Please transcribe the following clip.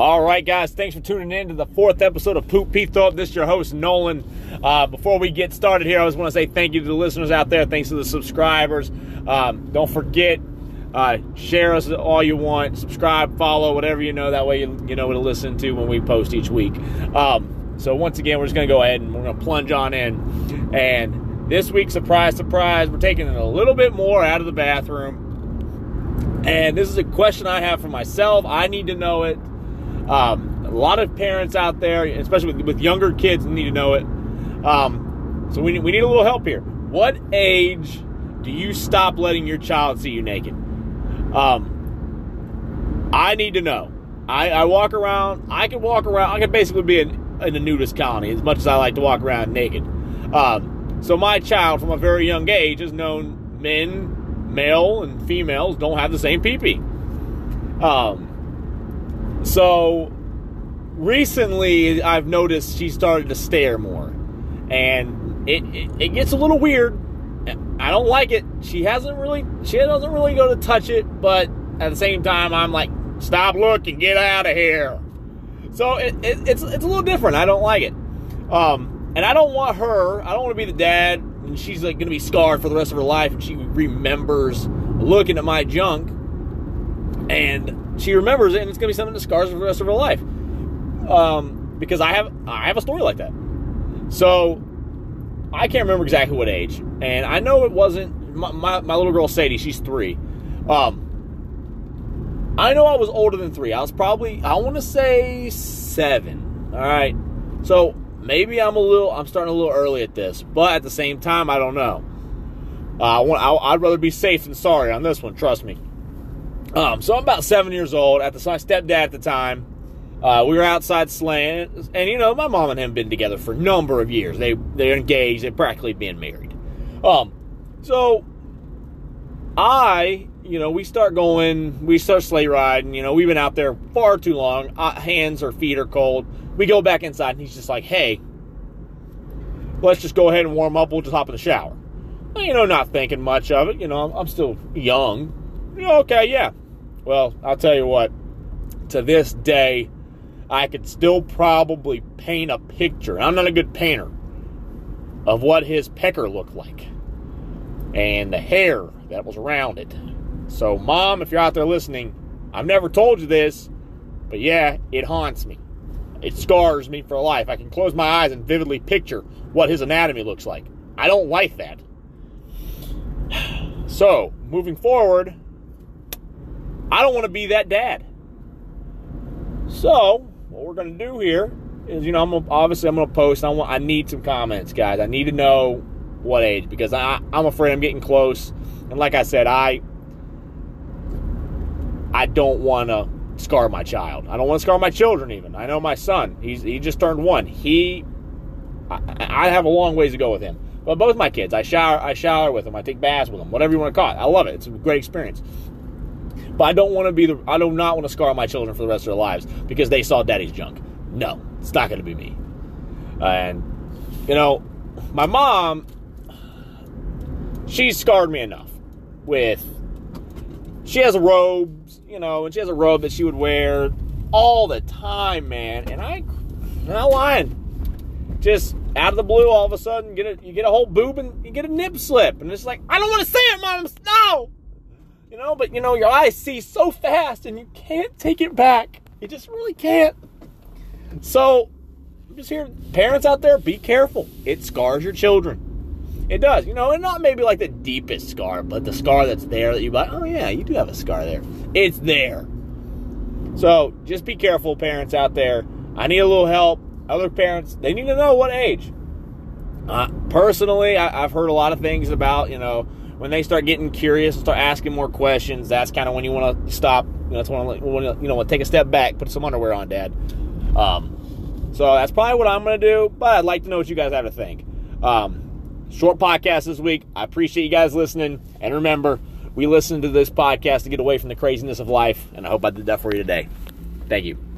All right, guys, thanks for tuning in to the fourth episode of Poop Pete Thorpe. This is your host, Nolan. Uh, before we get started here, I just want to say thank you to the listeners out there. Thanks to the subscribers. Um, don't forget, uh, share us all you want. Subscribe, follow, whatever you know. That way you, you know what to listen to when we post each week. Um, so once again, we're just going to go ahead and we're going to plunge on in. And this week, surprise, surprise, we're taking it a little bit more out of the bathroom. And this is a question I have for myself. I need to know it. Um, a lot of parents out there, especially with, with younger kids, need to know it. Um, so we, we need a little help here. What age do you stop letting your child see you naked? Um, I need to know. I, I walk around. I can walk around. I can basically be in, in a nudist colony as much as I like to walk around naked. Um, so my child, from a very young age, has known men, male and females, don't have the same pee Um, so recently, I've noticed she started to stare more, and it, it, it gets a little weird. I don't like it. She hasn't really she doesn't really go to touch it, but at the same time, I'm like, stop looking, get out of here. So it, it, it's it's a little different. I don't like it, um, and I don't want her. I don't want to be the dad, and she's like to be scarred for the rest of her life, and she remembers looking at my junk, and she remembers it, and it's going to be something that scars her for the rest of her life. Um, because I have I have a story like that. So I can't remember exactly what age, and I know it wasn't my, my, my little girl Sadie. She's three. Um, I know I was older than three. I was probably I want to say seven. All right, so maybe I'm a little I'm starting a little early at this, but at the same time I don't know. Uh, I want I, I'd rather be safe than sorry on this one. Trust me. Um, so I'm about seven years old. At the my stepdad at the time, uh, we were outside sleighing, and you know my mom and him been together for a number of years. They they're engaged. They're practically been married. Um, so I, you know, we start going, we start sleigh riding. You know, we've been out there far too long. Uh, hands or feet are cold. We go back inside, and he's just like, "Hey, let's just go ahead and warm up. We'll just hop in the shower." Well, you know, not thinking much of it. You know, I'm, I'm still young. Okay, yeah. Well, I'll tell you what, to this day, I could still probably paint a picture. I'm not a good painter of what his pecker looked like and the hair that was around it. So, mom, if you're out there listening, I've never told you this, but yeah, it haunts me. It scars me for life. I can close my eyes and vividly picture what his anatomy looks like. I don't like that. So, moving forward, I don't want to be that dad. So, what we're going to do here is, you know, I'm gonna, obviously I'm going to post. I want, I need some comments, guys. I need to know what age because I, I'm afraid I'm getting close. And like I said, I, I don't want to scar my child. I don't want to scar my children. Even I know my son. He's he just turned one. He, I, I have a long ways to go with him. But both my kids, I shower, I shower with them. I take baths with them. Whatever you want to call it, I love it. It's a great experience. But I don't want to be the I do not want to scar my children for the rest of their lives because they saw daddy's junk. No, it's not going to be me. And you know, my mom she scarred me enough with she has a robe, you know, and she has a robe that she would wear all the time, man. And I not lying. Just out of the blue, all of a sudden, get a, you get a whole boob and you get a nip slip, and it's like I don't want to say it, mom. No, you know, but you know, your eyes see so fast and you can't take it back. You just really can't. So, I'm just here, parents out there, be careful. It scars your children. It does, you know, and not maybe like the deepest scar, but the scar that's there that you like, oh yeah, you do have a scar there. It's there. So just be careful, parents out there. I need a little help. Other parents, they need to know what age. Uh, personally, I, I've heard a lot of things about, you know, when they start getting curious and start asking more questions, that's kind of when you want to stop. That's when you know take a step back, put some underwear on, Dad. Um, so that's probably what I'm going to do. But I'd like to know what you guys have to think. Um, short podcast this week. I appreciate you guys listening, and remember, we listen to this podcast to get away from the craziness of life, and I hope I did that for you today. Thank you.